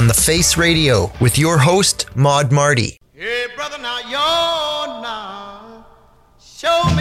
On the Face Radio with your host, Mod Marty. Hey, brother, now you're. Show me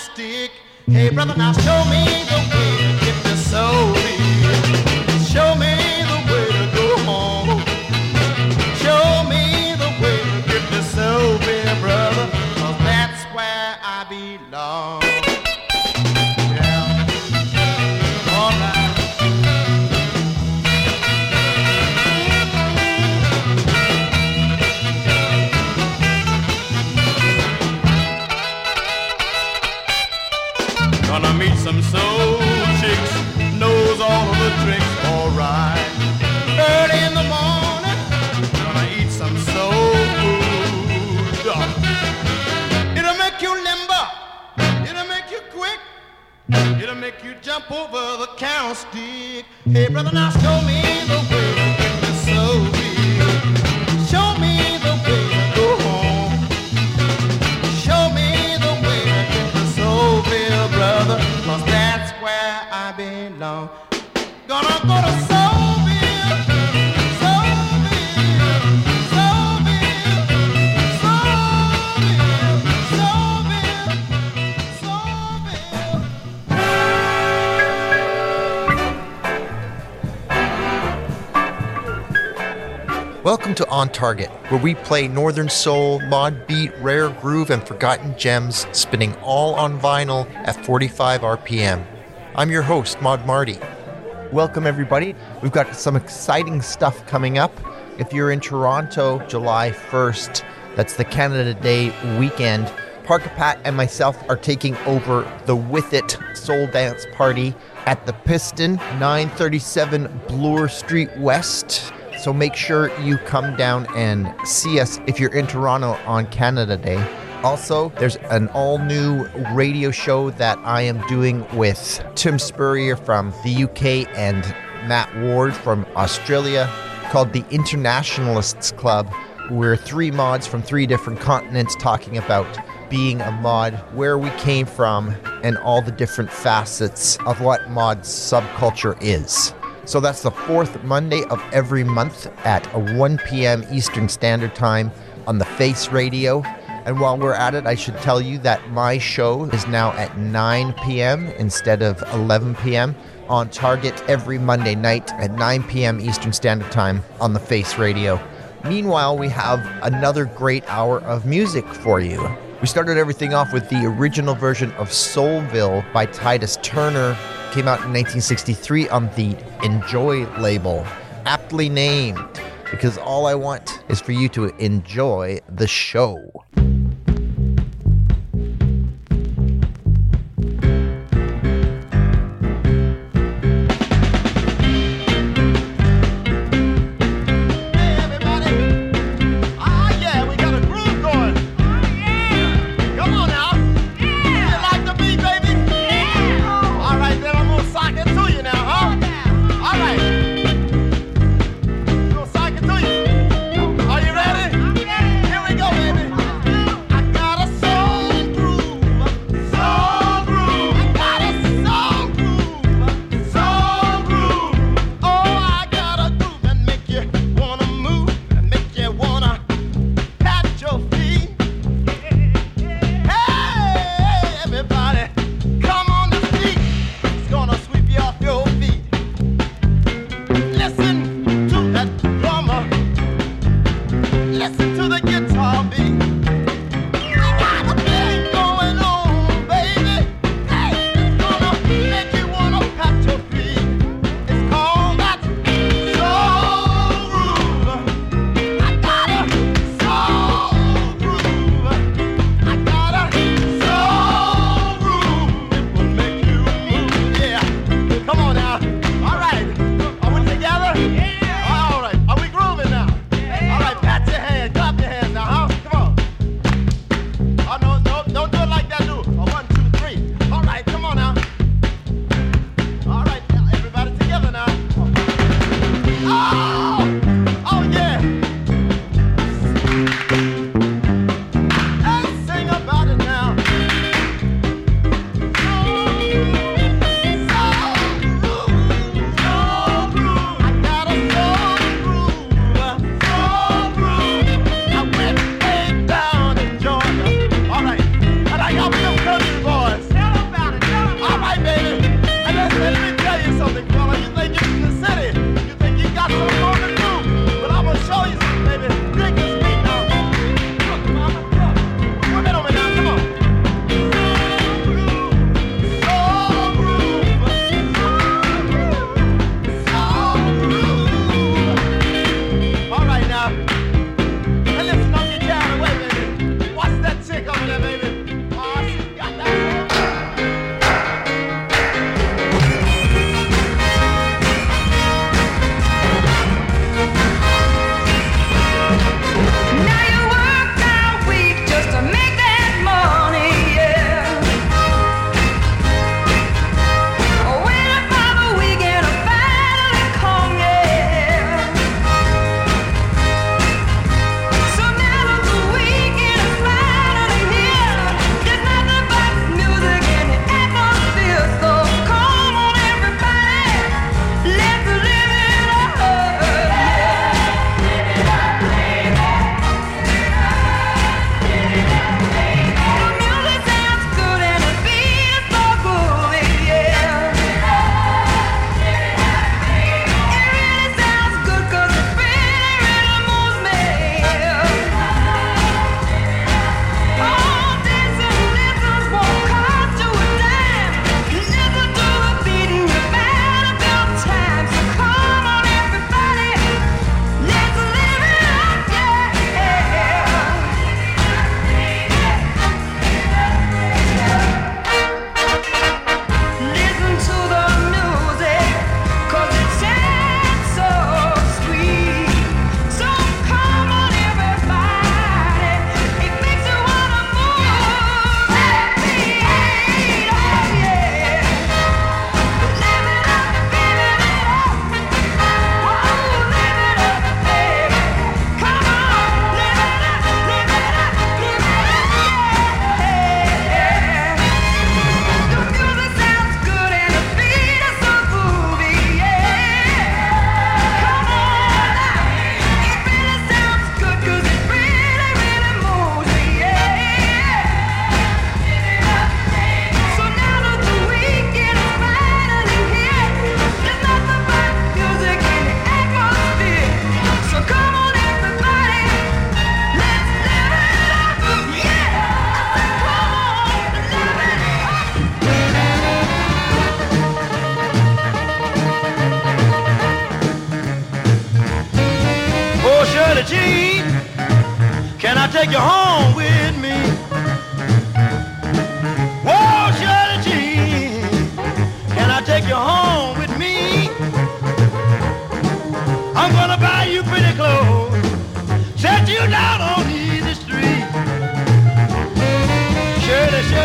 candlestick. Hey, brother, now show me Target, where we play Northern Soul, Mod Beat, Rare Groove, and Forgotten Gems, spinning all on vinyl at 45 RPM. I'm your host, Mod Marty. Welcome, everybody. We've got some exciting stuff coming up. If you're in Toronto, July 1st, that's the Canada Day weekend. Parker Pat and myself are taking over the With It Soul Dance Party at the Piston, 937 Bloor Street West. So make sure you come down and see us if you're in Toronto on Canada Day. Also, there's an all new radio show that I am doing with Tim Spurrier from the UK and Matt Ward from Australia called the Internationalists Club. We're three mods from three different continents talking about being a mod, where we came from, and all the different facets of what mod subculture is. So that's the fourth Monday of every month at 1 p.m. Eastern Standard Time on the Face Radio. And while we're at it, I should tell you that my show is now at 9 p.m. instead of 11 p.m. on Target every Monday night at 9 p.m. Eastern Standard Time on the Face Radio. Meanwhile, we have another great hour of music for you. We started everything off with the original version of Soulville by Titus Turner. Came out in 1963 on the Enjoy label. Aptly named, because all I want is for you to enjoy the show.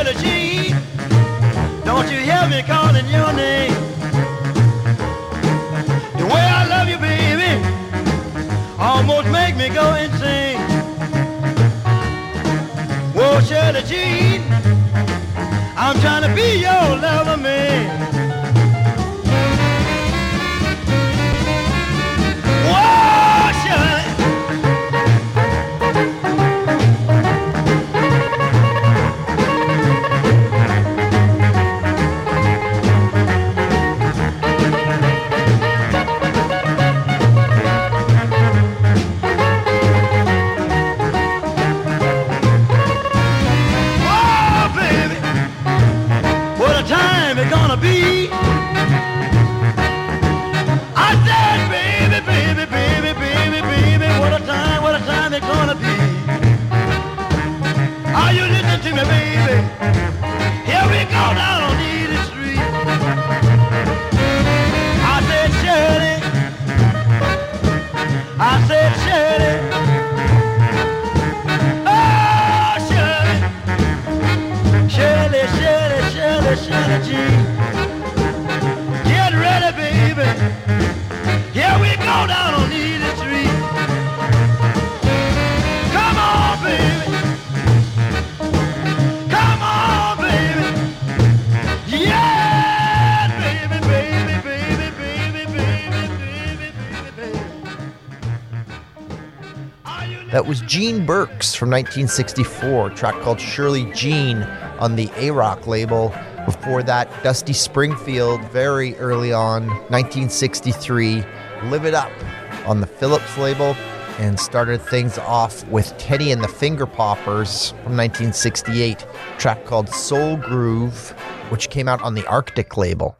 Trilogy. Don't you hear me calling your name? The way I love you, baby, almost make me go insane. Whoa, Shirley Jean, I'm trying to be your lover, man. Gene Burks from 1964, track called Shirley Jean on the A Rock label. Before that, Dusty Springfield, very early on, 1963, Live It Up on the Philips label, and started things off with Teddy and the Finger Poppers from 1968, track called Soul Groove, which came out on the Arctic label.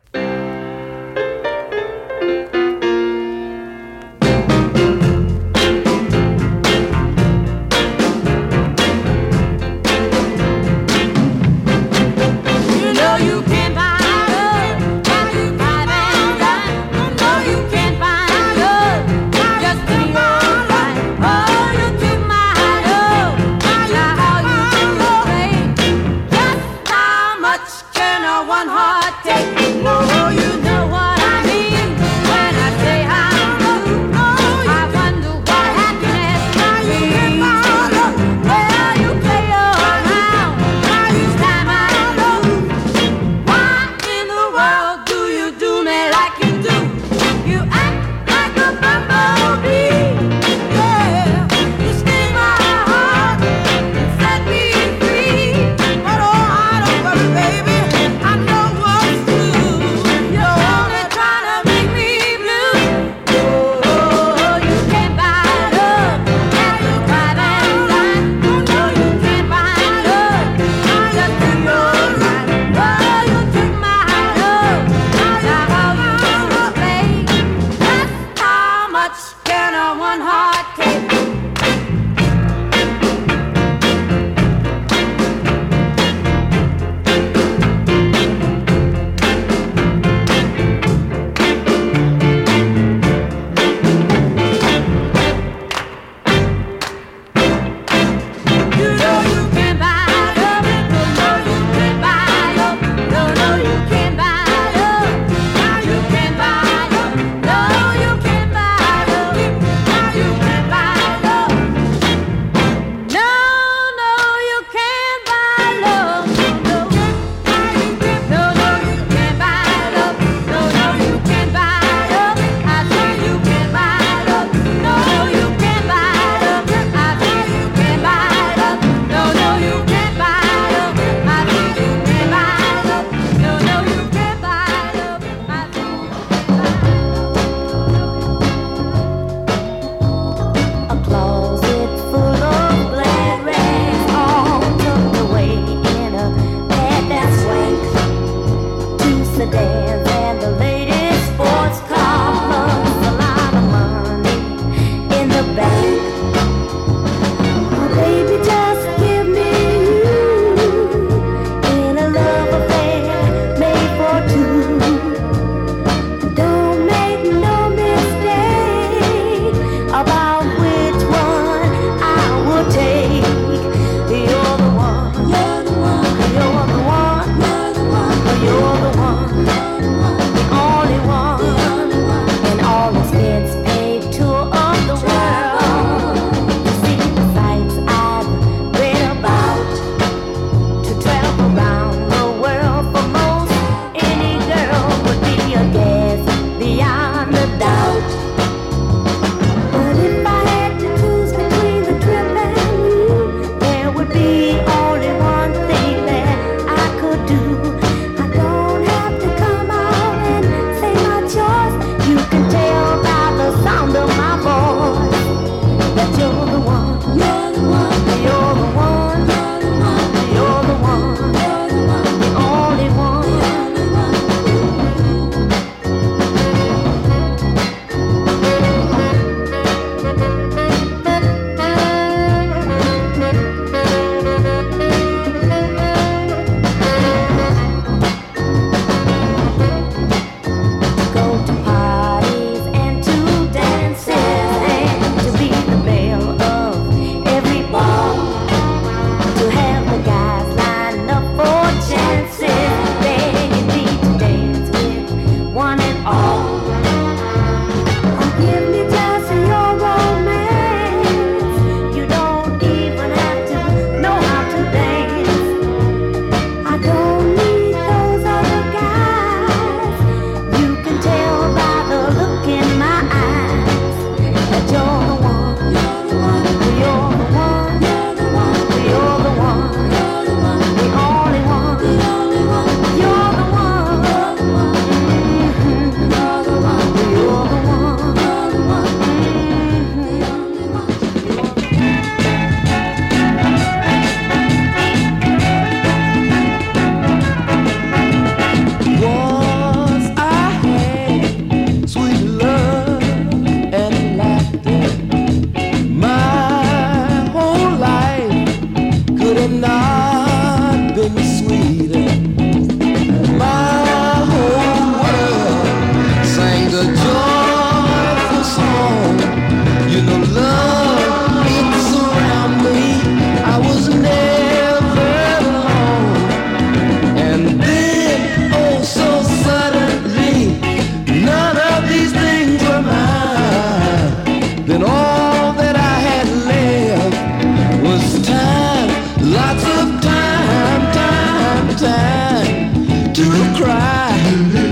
high.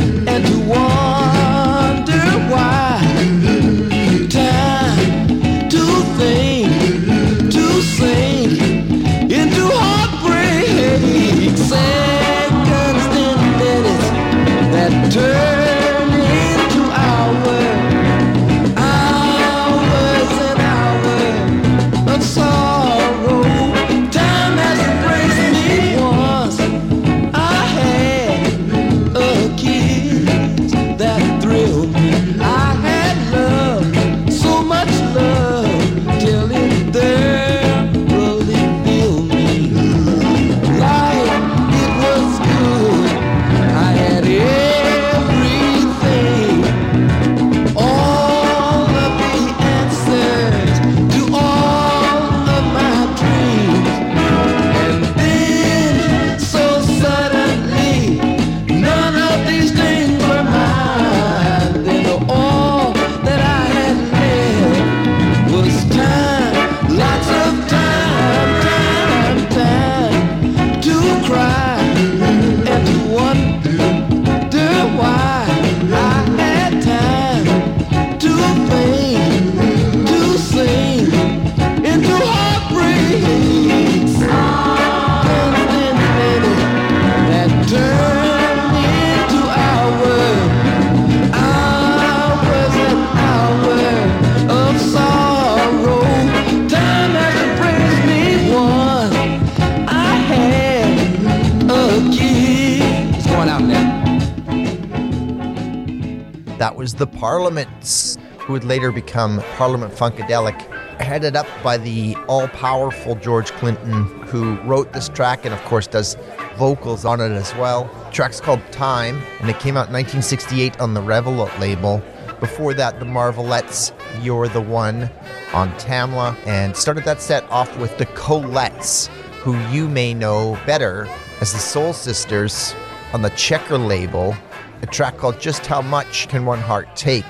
Parliaments, who would later become Parliament Funkadelic, headed up by the all powerful George Clinton, who wrote this track and, of course, does vocals on it as well. The track's called Time, and it came out in 1968 on the Revilot label. Before that, the Marvelettes, You're the One on Tamla, and started that set off with the Colettes, who you may know better as the Soul Sisters on the Checker label a track called Just How Much Can One Heart Take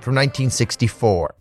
from 1964.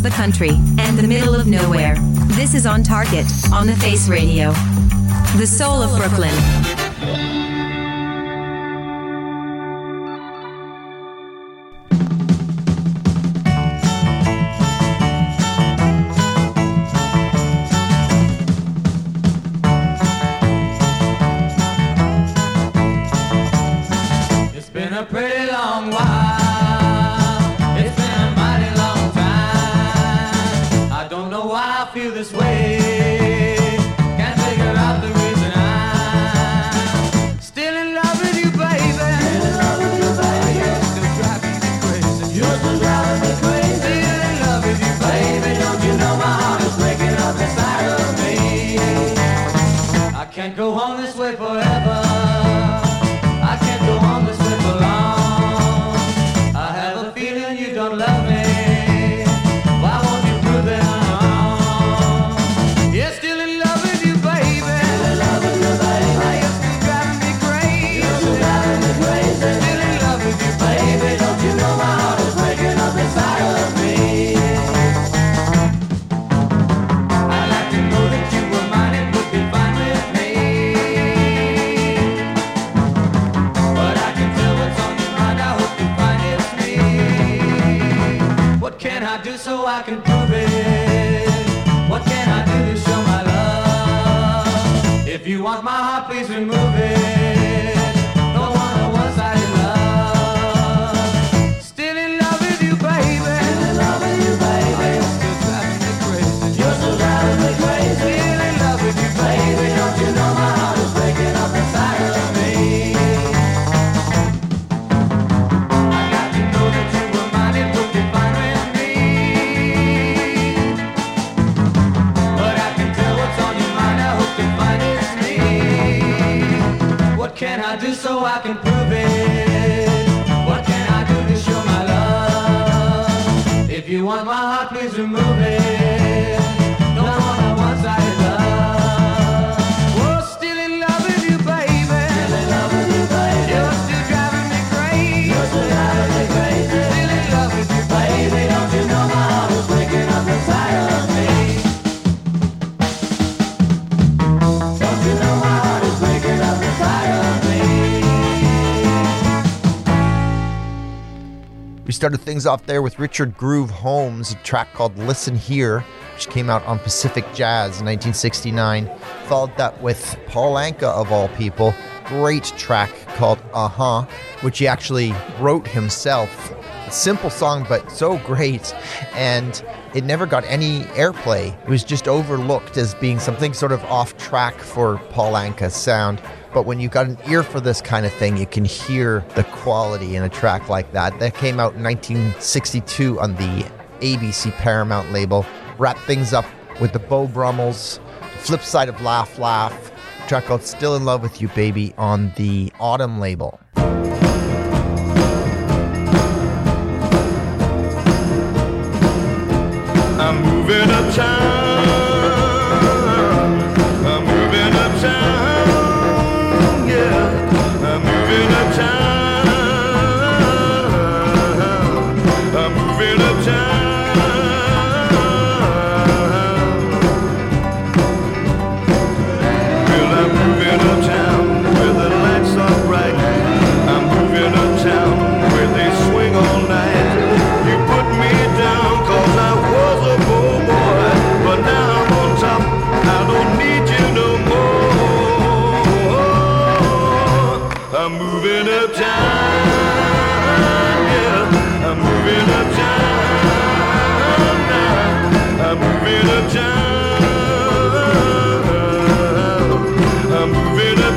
of the country and the middle of nowhere. This is On Target, on the Face Radio. The soul of Brooklyn. feel this way. mama, please remove it. I do so I can prove it? What can I do to show my love? If you want my heart, please remove it. started things off there with Richard Groove Holmes, a track called Listen Here, which came out on Pacific Jazz in 1969. Followed that with Paul Anka, of all people, great track called Uh Huh, which he actually wrote himself. A simple song, but so great. And it never got any airplay. It was just overlooked as being something sort of off track for Paul Anka's sound. But when you've got an ear for this kind of thing, you can hear the quality in a track like that. That came out in 1962 on the ABC Paramount label. Wrap things up with the Beau Brummels, Flip Side of Laugh Laugh, track called Still in Love with You Baby on the Autumn label. I'm moving uptown.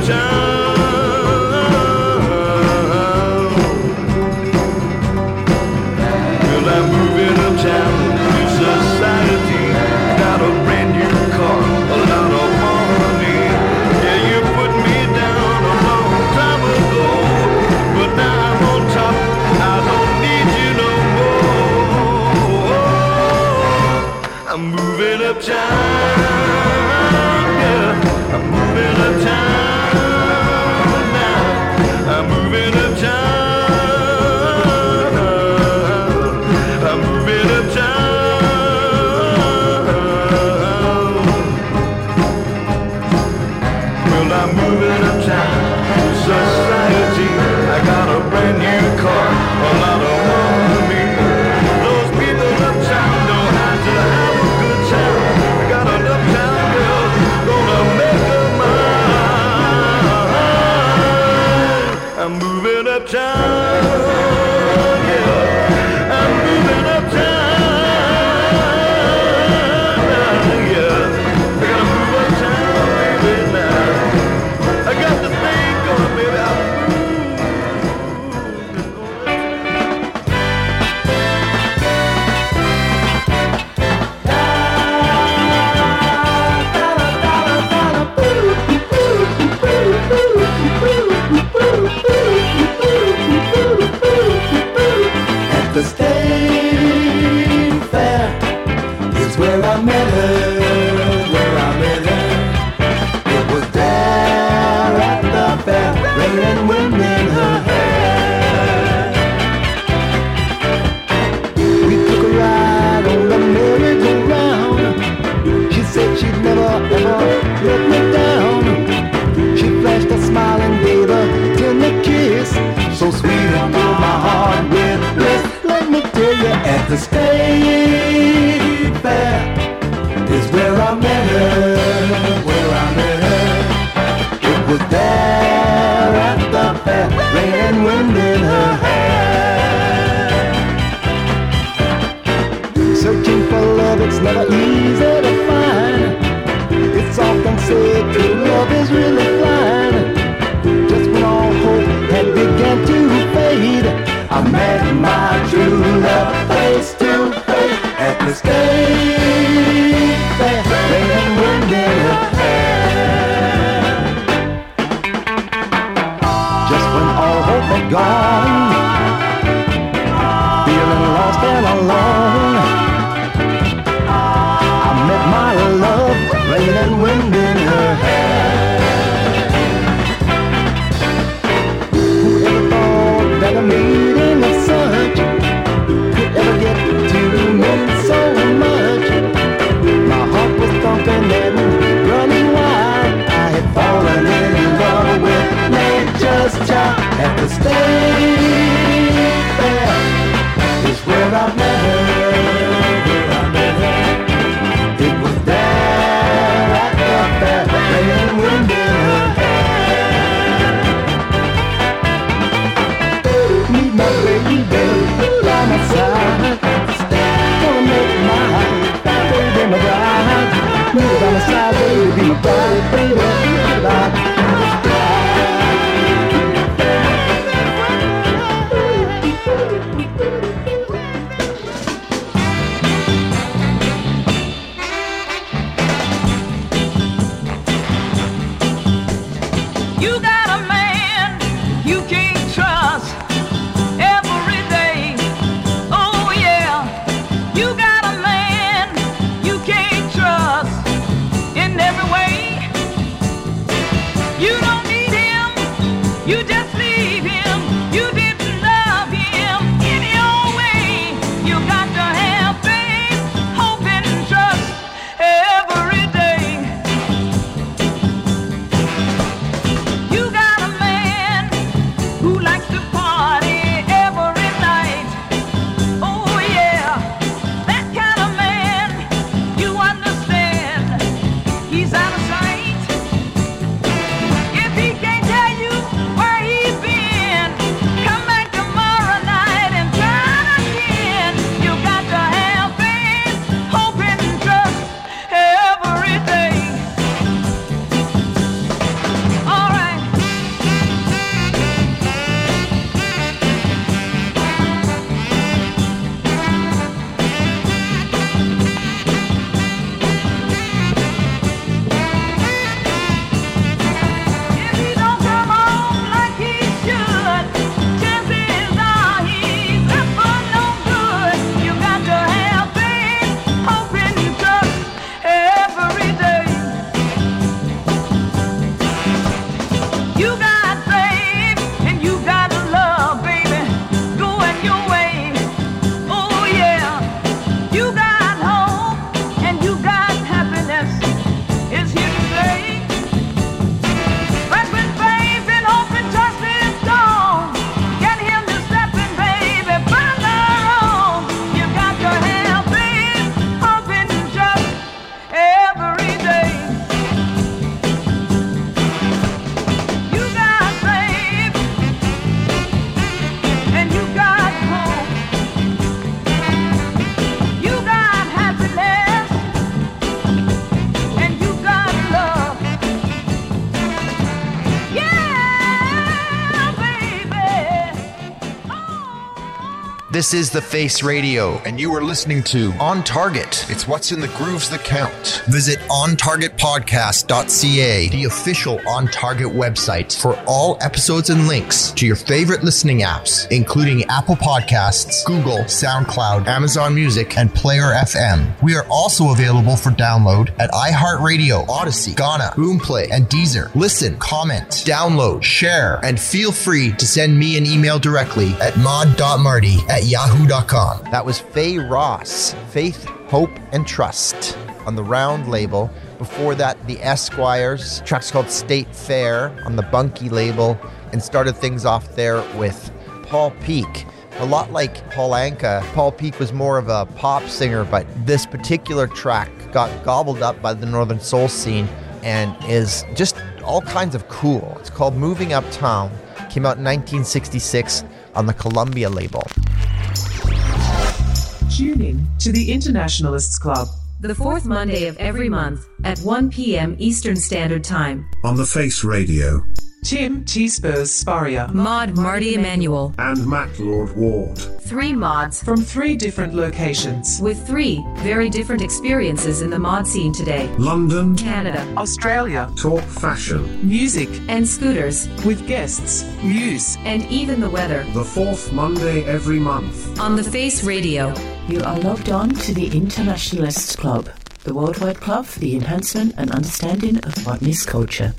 time. You got a man you can't. This is The Face Radio, and you are listening to On Target. It's what's in the grooves that count. Visit OnTargetPodcast.ca, the official On Target website for all episodes and links to your favorite listening apps, including Apple Podcasts, Google, SoundCloud, Amazon Music, and Player FM. We are also available for download at iHeartRadio, Odyssey, Gaana, Boomplay, and Deezer. Listen, comment, download, share, and feel free to send me an email directly at mod.marty at yahoo.com. That was Faye Ross, Faith, Hope, and Trust on the Round label. Before that, the Esquires, track's called State Fair on the Bunky label, and started things off there with Paul Peek. A lot like Paul Anka, Paul Peek was more of a pop singer, but this particular track got gobbled up by the Northern Soul scene and is just all kinds of cool. It's called Moving Uptown, came out in 1966 on the Columbia label. Tune in to the Internationalists Club. The fourth Monday of every month at 1 p.m. Eastern Standard Time. On the Face Radio. Tim T. Spurs Sparia. Mod Marty Emanuel. And Matt Lord Ward. Three mods from three different locations. with three very different experiences in the mod scene today. London. Canada. Australia. Talk fashion. Music. And scooters. With guests. News. And even the weather. The fourth Monday every month. On the Face Radio. You are logged on to the Internationalists Club, the worldwide club for the enhancement and understanding of modernist culture.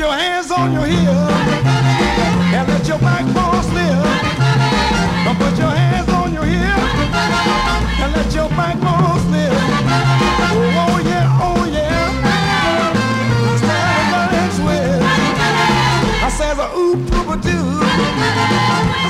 Your hands on your hips and let your backbone slip. Uh, put your hands on your hips and let your backbone slip. Oh, oh yeah, oh yeah. Stand and swing. I says a oop oop a doo.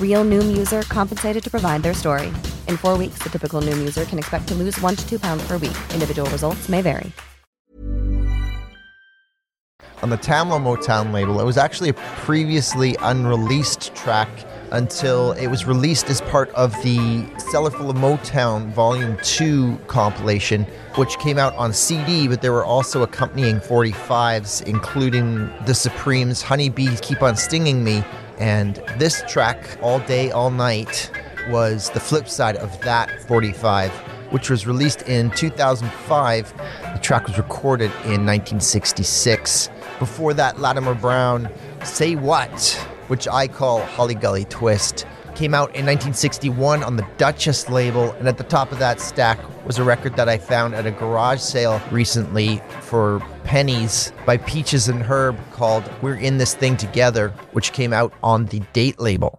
Real Noom user compensated to provide their story. In four weeks, the typical Noom user can expect to lose one to two pounds per week. Individual results may vary. on the Tamla Motown label. It was actually a previously unreleased track until it was released as part of the Cellarful of Motown Volume 2 compilation, which came out on CD, but there were also accompanying 45s, including The Supremes' Honeybees Keep on Stinging Me. And this track, All Day, All Night, was the flip side of that 45, which was released in 2005. The track was recorded in 1966. Before that, Latimore Brown, Say What, which I call Hully Gully Twist, came out in 1961 on the Duchess label. And at the top of that stack was a record that I found at a garage sale recently for pennies by Peaches and Herb called We're in This Thing Together, which came out on the Date label.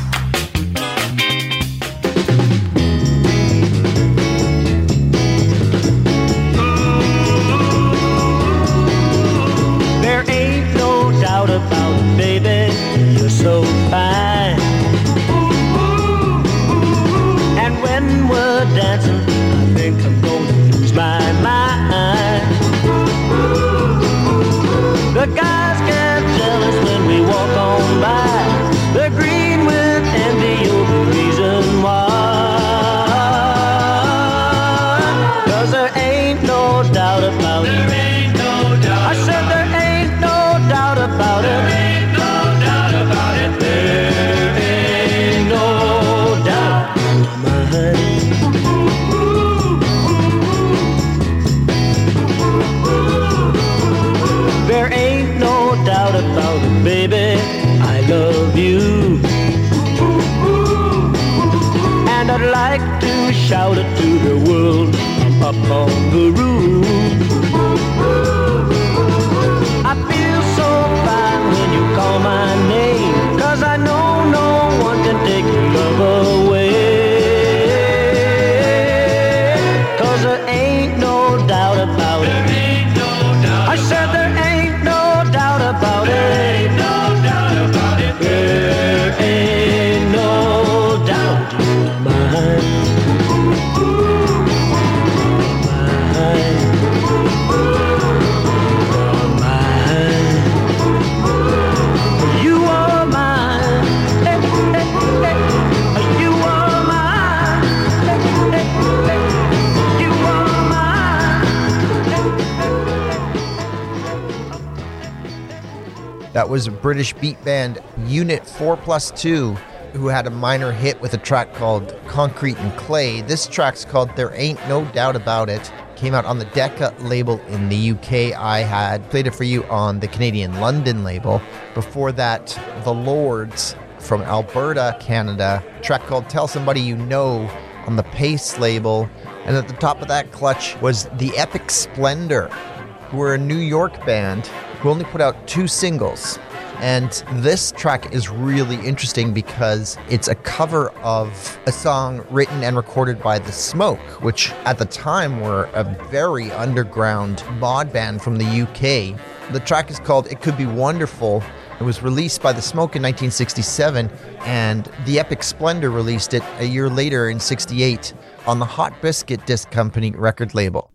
That a British beat band Unit 4 Plus 2, who had a minor hit with a track called Concrete and Clay. This track's called There Ain't No Doubt About It. Came out on the Decca label in the UK. I had played it for you on the Canadian London label. Before that, The Lords from Alberta, Canada. Track called Tell Somebody You Know on the Pace label. And at the top of that clutch was The Epic Splendor, who were a New York band who only put out two singles. And this track is really interesting because it's a cover of a song written and recorded by The Smoke, which at the time were a very underground mod band from the UK. The track is called It Could Be Wonderful. It was released by The Smoke in 1967, and The Epic Splendor released it a year later in 68 on the Hot Biscuit Disc Company record label.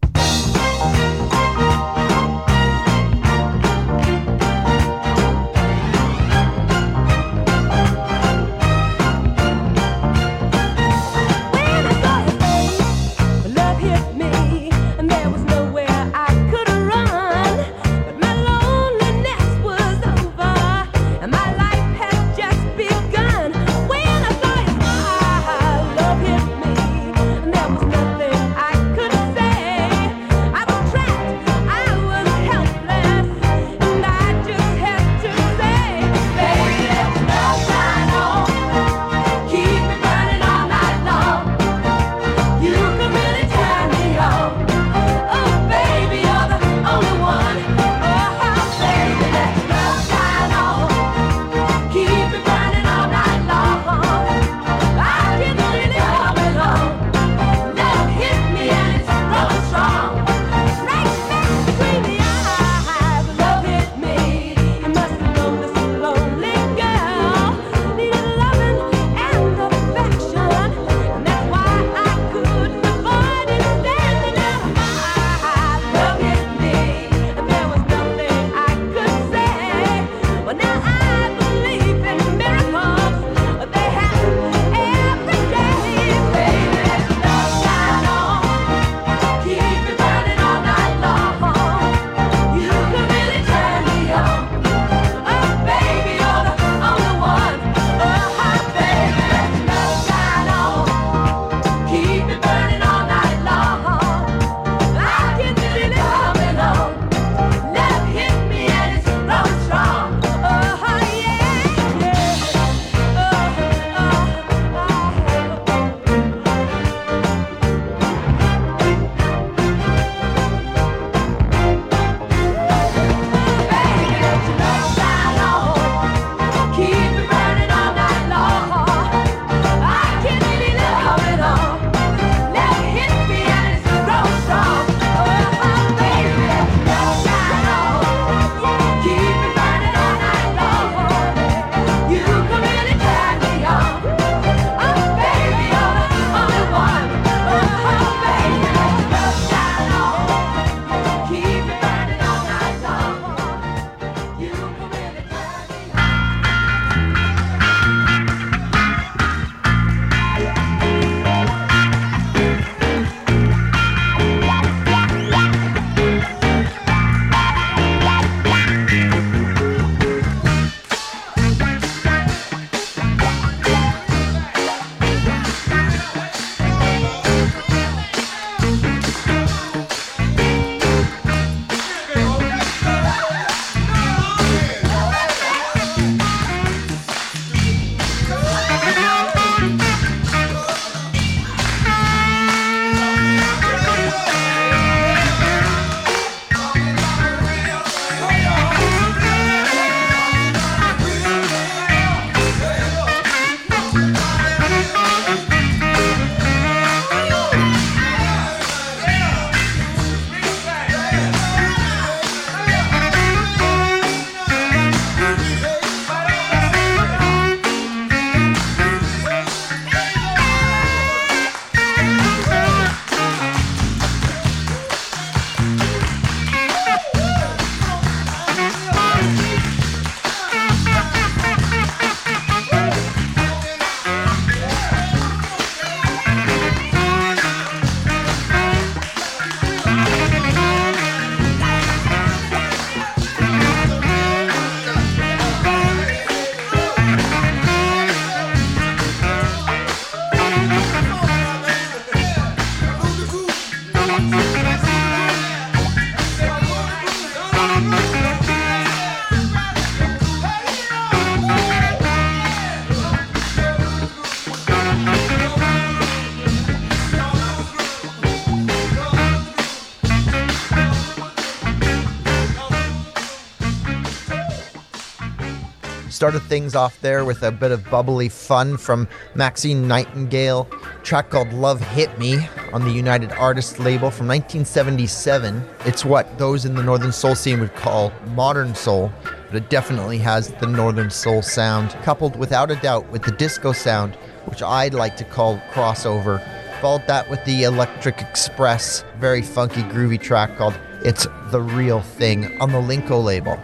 Started things off there with a bit of bubbly fun from Maxine Nightingale, track called Love Hit Me on the United Artists label from 1977. It's what those in the Northern Soul scene would call modern soul, but it definitely has the Northern Soul sound, coupled without a doubt with the disco sound, which I'd like to call crossover. Followed that with the Electric Express, very funky, groovy track called It's the Real Thing on the Linko label.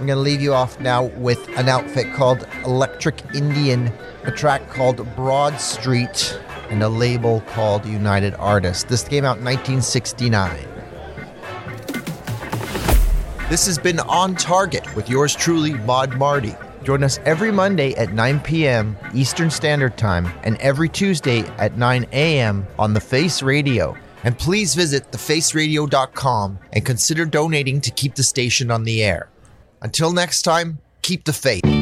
I'm going to leave you off now with an outfit called Electric Indian, a track called Broad Street, and a label called United Artists. This came out in 1969. This has been On Target with yours truly, Mod Marty. Join us every Monday at 9 p.m. Eastern Standard Time and every Tuesday at 9 a.m. on The Face Radio. And please visit thefaceradio.com and consider donating to keep the station on the air. Until next time, keep the faith.